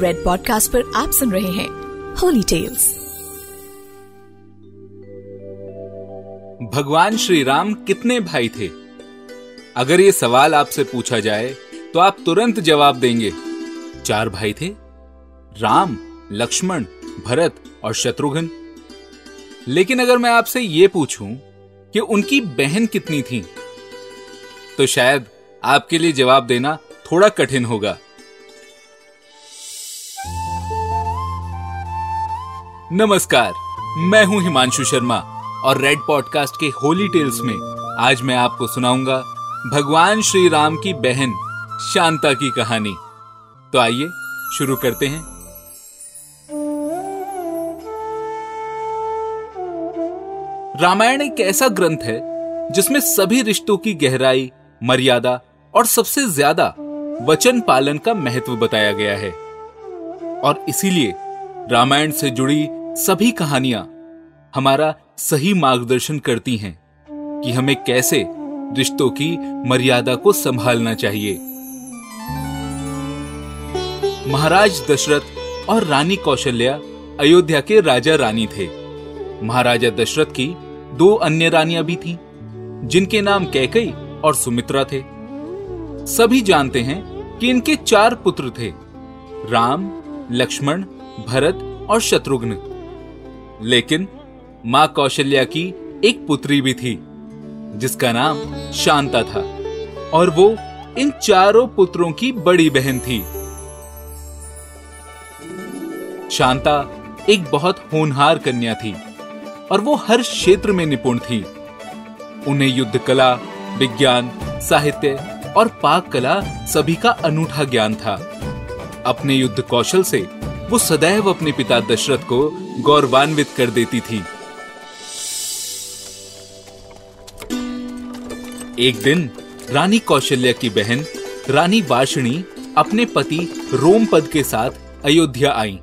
Red podcast पर आप सुन रहे हैं होली टेल्स भगवान श्री राम कितने भाई थे? अगर ये सवाल आपसे पूछा जाए तो आप तुरंत जवाब देंगे। चार भाई थे, राम, लक्ष्मण, भरत और शत्रुघ्न। लेकिन अगर मैं आपसे ये पूछूँ कि उनकी बहन कितनी थी तो शायद आपके लिए जवाब देना थोड़ा कठिन होगा। नमस्कार, मैं हूँ हिमांशु शर्मा और रेड पॉडकास्ट के होली टेल्स में आज मैं आपको सुनाऊँगा भगवान श्री राम की बहन शांता की कहानी। तो आइए, शुरू करते हैं। रामायण एक ऐसा ग्रंथ है जिसमें सभी रिश्तों की गहराई, मर्यादा और सबसे ज़्यादा वचन पालन का महत्व बताया गया है। और इसीलिए रामायण से जुड़ी सभी कहानियाँ हमारा सही मार्गदर्शन करती हैं कि हमें कैसे रिश्तों की मर्यादा को संभालना चाहिए। महाराज दशरथ और रानी कौशल्या अयोध्या के राजा रानी थे। महाराजा दशरथ की दो अन्य रानियाँ भी थीं, जिनके नाम कैकई और सुमित्रा थे। सभी जानते हैं कि इनके चार पुत्र थे राम लक्ष्मण भरत और शत्रुघ्न। लेकिन माँ कौशल्या की एक पुत्री भी थी, जिसका नाम शांता था, और वो इन चारों पुत्रों की बड़ी बहन थी। शांता एक बहुत होनहार कन्या थी, और वो हर क्षेत्र में निपुण थी। उन्हें युद्ध कला, विज्ञान, साहित्य और पाक कला सभी का अनूठा ज्ञान था। अपने युद्ध कौशल से वो सदैव अपने पिता दशरथ को गौरवान्वित कर देती थी। एक दिन, रानी कौशल्या की बहन, रानी वार्षणी अपने पति रोमपद के साथ अयोध्या आई।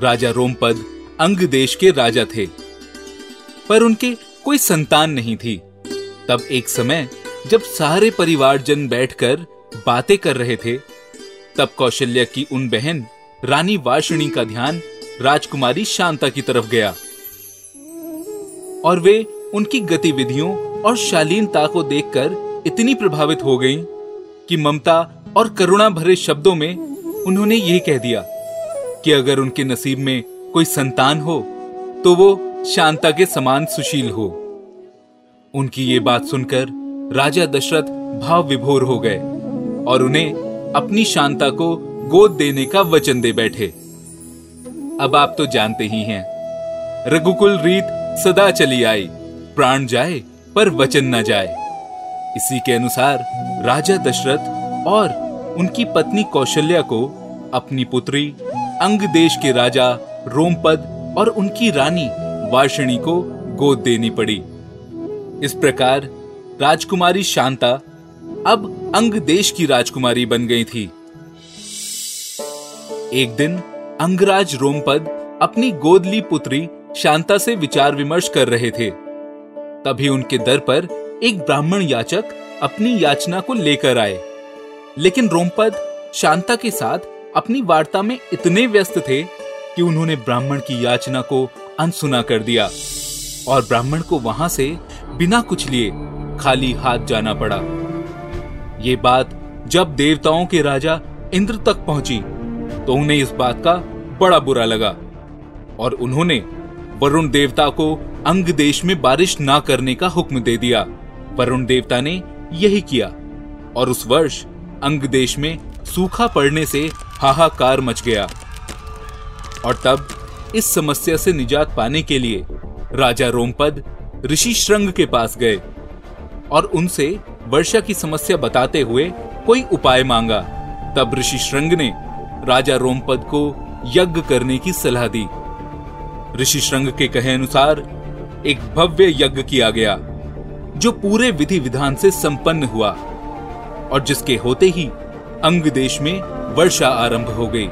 राजा रोमपद अंग देश के राजा थे, पर उनके कोई संतान नहीं थी। तब एक समय, जब सारे परिवारजन बैठकर बातें कर रहे थे, तब कौशल्या की उन बहन रानी वार्षणी का ध्यान राजकुमारी शांता की तरफ़ गया। और वे उनकी गतिविधियों और शालीनता को देखकर इतनी प्रभावित हो गईं कि ममता और करुणा भरे शब्दों में उन्होंने यह कह दिया कि अगर उनके नसीब में कोई संतान हो तो वो शांता के समान सुशील हो। उनकी ये बात सुनकर राजा दशरथ भाव विभोर हो गए और उन्हें अपनी शांता को गोद देने का वचन दे बैठे। अब आप तो जानते ही हैं। रघुकुल रीत सदा चली आई। प्राण जाए, पर वचन न जाए। इसी के अनुसार राजा दशरथ और उनकी पत्नी कौशल्या को अपनी पुत्री, अंग देश के राजा रोमपद और उनकी रानी वार्षणी को गोद देनी पड़ी। इस प्रकार राजकुमारी शांता अब अंग देश की राजकुमारी बन गई थी। एक दिन अंगराज रोमपद अपनी गोदली पुत्री शांता से विचार विमर्श कर रहे थे। तभी उनके दर पर एक ब्राह्मण याचक अपनी याचना को लेकर आए। लेकिन रोमपद शांता के साथ अपनी वार्ता में इतने व्यस्त थे कि उन्होंने ब्राह्मण की याचना को अनसुना कर दिया और ब्राह्मण को वहाँ से बिना कुछ लिए खाली हाथ जाना पड़ा। ये बात जब देवताओं के राजा इंद्र तक पहुँची तो उन्हें इस बात का बड़ा बुरा लगा। और उन्होंने वरुण देवता को अंग देश में बारिश ना करने का हुक्म दे दिया। वरुण देवता ने यही किया और उस वर्ष अंग देश में सूखा पड़ने से हाहाकार मच गया। और तब इस समस्या से निजात पाने के लिए राजा रोमपद ऋषि श्रृंग के पास गए और उनसे वर्षा की समस्या बताते हुए कोई उपाय मांगा। तब ऋषि श्रृंग ने राजा रोमपद को यज्ञ करने की सलाह दी। ऋषि श्रृंग के कहे अनुसार एक भव्य यज्ञ किया गया, जो पूरे विधि विधान से संपन्न हुआ और जिसके होते ही अंग देश में वर्षा आरंभ हो गई।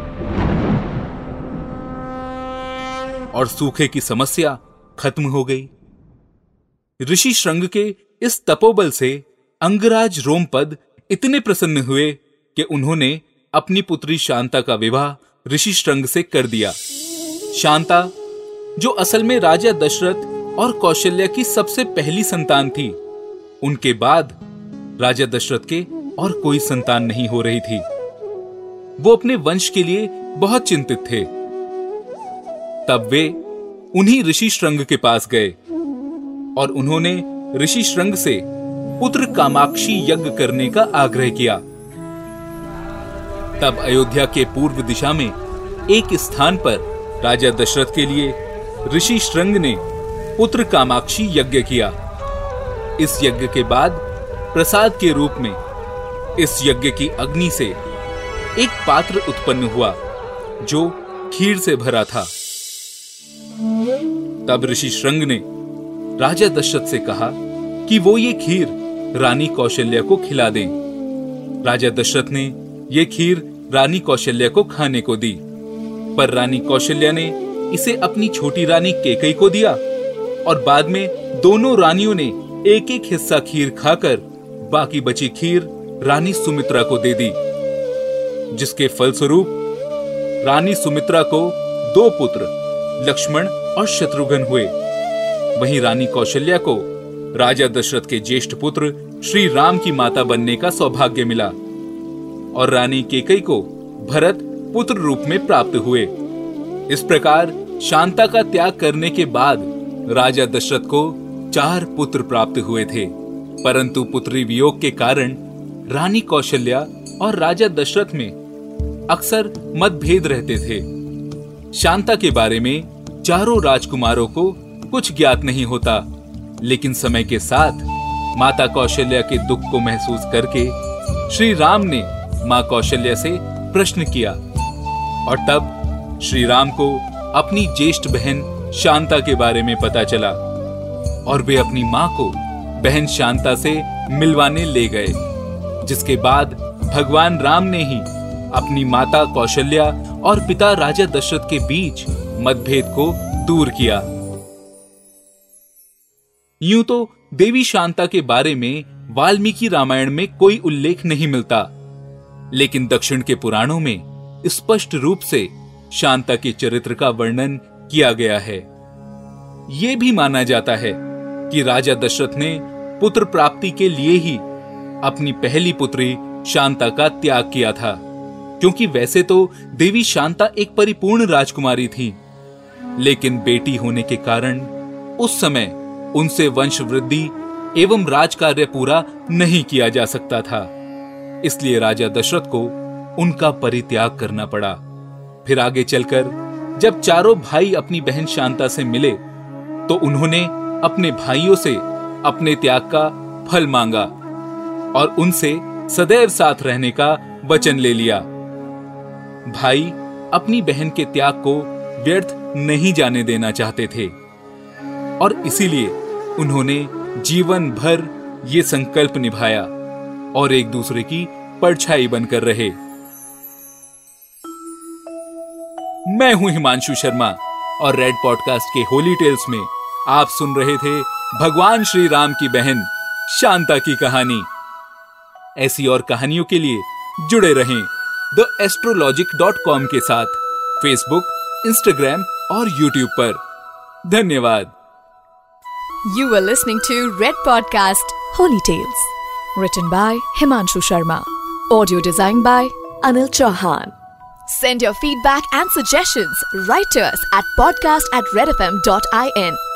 और सूखे की समस्या खत्म हो गई। ऋषि श्रृंग के इस तपोबल से अंगराज रोमपद इतने प्रसन्न हुए कि उन्होंने अपनी पुत्री शांता का विवाह ऋषि श्रृंग से कर दिया। शांता, जो असल में राजा दशरथ और कौशल्या की सबसे पहली संतान थी, उनके बाद राजा दशरथ के और कोई संतान नहीं हो रही थी। वो अपने वंश के लिए बहुत चिंतित थे। तब वे उन्हीं ऋषि श्रृंग के पास गए और उन्होंने ऋषि श्रृंग से पुत्र कामाक्षी यज्ञ करने का आग्रह किया। तब अयोध्या के पूर्व दिशा में एक स्थान पर राजा दशरथ के लिए ऋषि श्रृंग ने पुत्र कामाक्षी यज्ञ किया। इस यज्ञ के बाद प्रसाद के रूप में इस यज्ञ की अग्नि से एक पात्र उत्पन्न हुआ, जो खीर से भरा था। तब ऋषि श्रृंग ने राजा दशरथ से कहा कि वो ये खीर रानी कौशल्या को खिला दें। राजा दशरथ ने ये खीर रानी कौशल्या को खाने को दी। पर रानी कौशल्या ने इसे अपनी छोटी रानी केकई को दिया और बाद में दोनों रानियों ने एक एक हिस्सा खीर खाकर बाकी बची खीर रानी सुमित्रा को दे दी, जिसके फलस्वरूप रानी सुमित्रा को दो पुत्र, लक्ष्मण और शत्रुघ्न हुए। वहीं रानी कौशल्या को राजा दशरथ के ज्येष्ठ पुत्र श्री राम की माता बनने का सौभाग्य मिला। और रानी केकई को भरत पुत्र रूप में प्राप्त हुए। इस प्रकार शांता का त्याग करने के बाद राजा दशरथ को चार पुत्र प्राप्त हुए थे। परंतु पुत्री वियोग के कारण रानी कौशल्या और राजा दशरथ में अक्सर मतभेद रहते थे। शांता के बारे में चारों राजकुमारों को कुछ ज्ञात नहीं होता, लेकिन समय के साथ माता कौशल्या के दुख को महसूस करके श्री राम ने माँ कौशल्या से प्रश्न किया और तब श्री राम को अपनी ज्येष्ठ बहन शांता के बारे में पता चला और वे अपनी माँ को बहन शांता से मिलवाने ले गए, जिसके बाद भगवान राम ने ही अपनी माता कौशल्या और पिता राजा दशरथ के बीच मतभेद को दूर किया। यूँ तो देवी शांता के बारे में वाल्मीकि रामायण में कोई उल्लेख नहीं मिलता। लेकिन दक्षिण के पुराणों में स्पष्ट रूप से शांता के चरित्र का वर्णन किया गया है। यह भी माना जाता है कि राजा दशरथ ने पुत्र प्राप्ति के लिए ही अपनी पहली पुत्री शांता का त्याग किया था, क्योंकि वैसे तो देवी शांता एक परिपूर्ण राजकुमारी थी। लेकिन बेटी होने के कारण उस समय उनसे वंश वृद्धि एवं राज कार्य पूरा नहीं किया जा सकता था। इसलिए राजा दशरथ को उनका परित्याग करना पड़ा। फिर आगे चलकर, जब चारों भाई अपनी बहन शांता से मिले तो उन्होंने अपने भाइयों से अपने त्याग का फल मांगा और उनसे सदैव साथ रहने का वचन ले लिया। भाई अपनी बहन के त्याग को व्यर्थ नहीं जाने देना चाहते थे और इसीलिए उन्होंने जीवन भर ये संकल्प निभाया। और एक दूसरे की परछाई बनकर रहे। मैं हूँ हिमांशु शर्मा और रेड पॉडकास्ट के होली टेल्स में आप सुन रहे थे भगवान श्री राम की बहन शांता की कहानी। ऐसी और कहानियों के लिए जुड़े रहें द एस्ट्रोलॉजिक डॉट कॉम के साथ फेसबुक इंस्टाग्राम और यूट्यूब पर। धन्यवाद। You are listening to Red podcast Holi Tales, written by Himanshu Sharma, audio designed by Anil Chauhan. Send your feedback and suggestions right to us at podcast at redfm.in.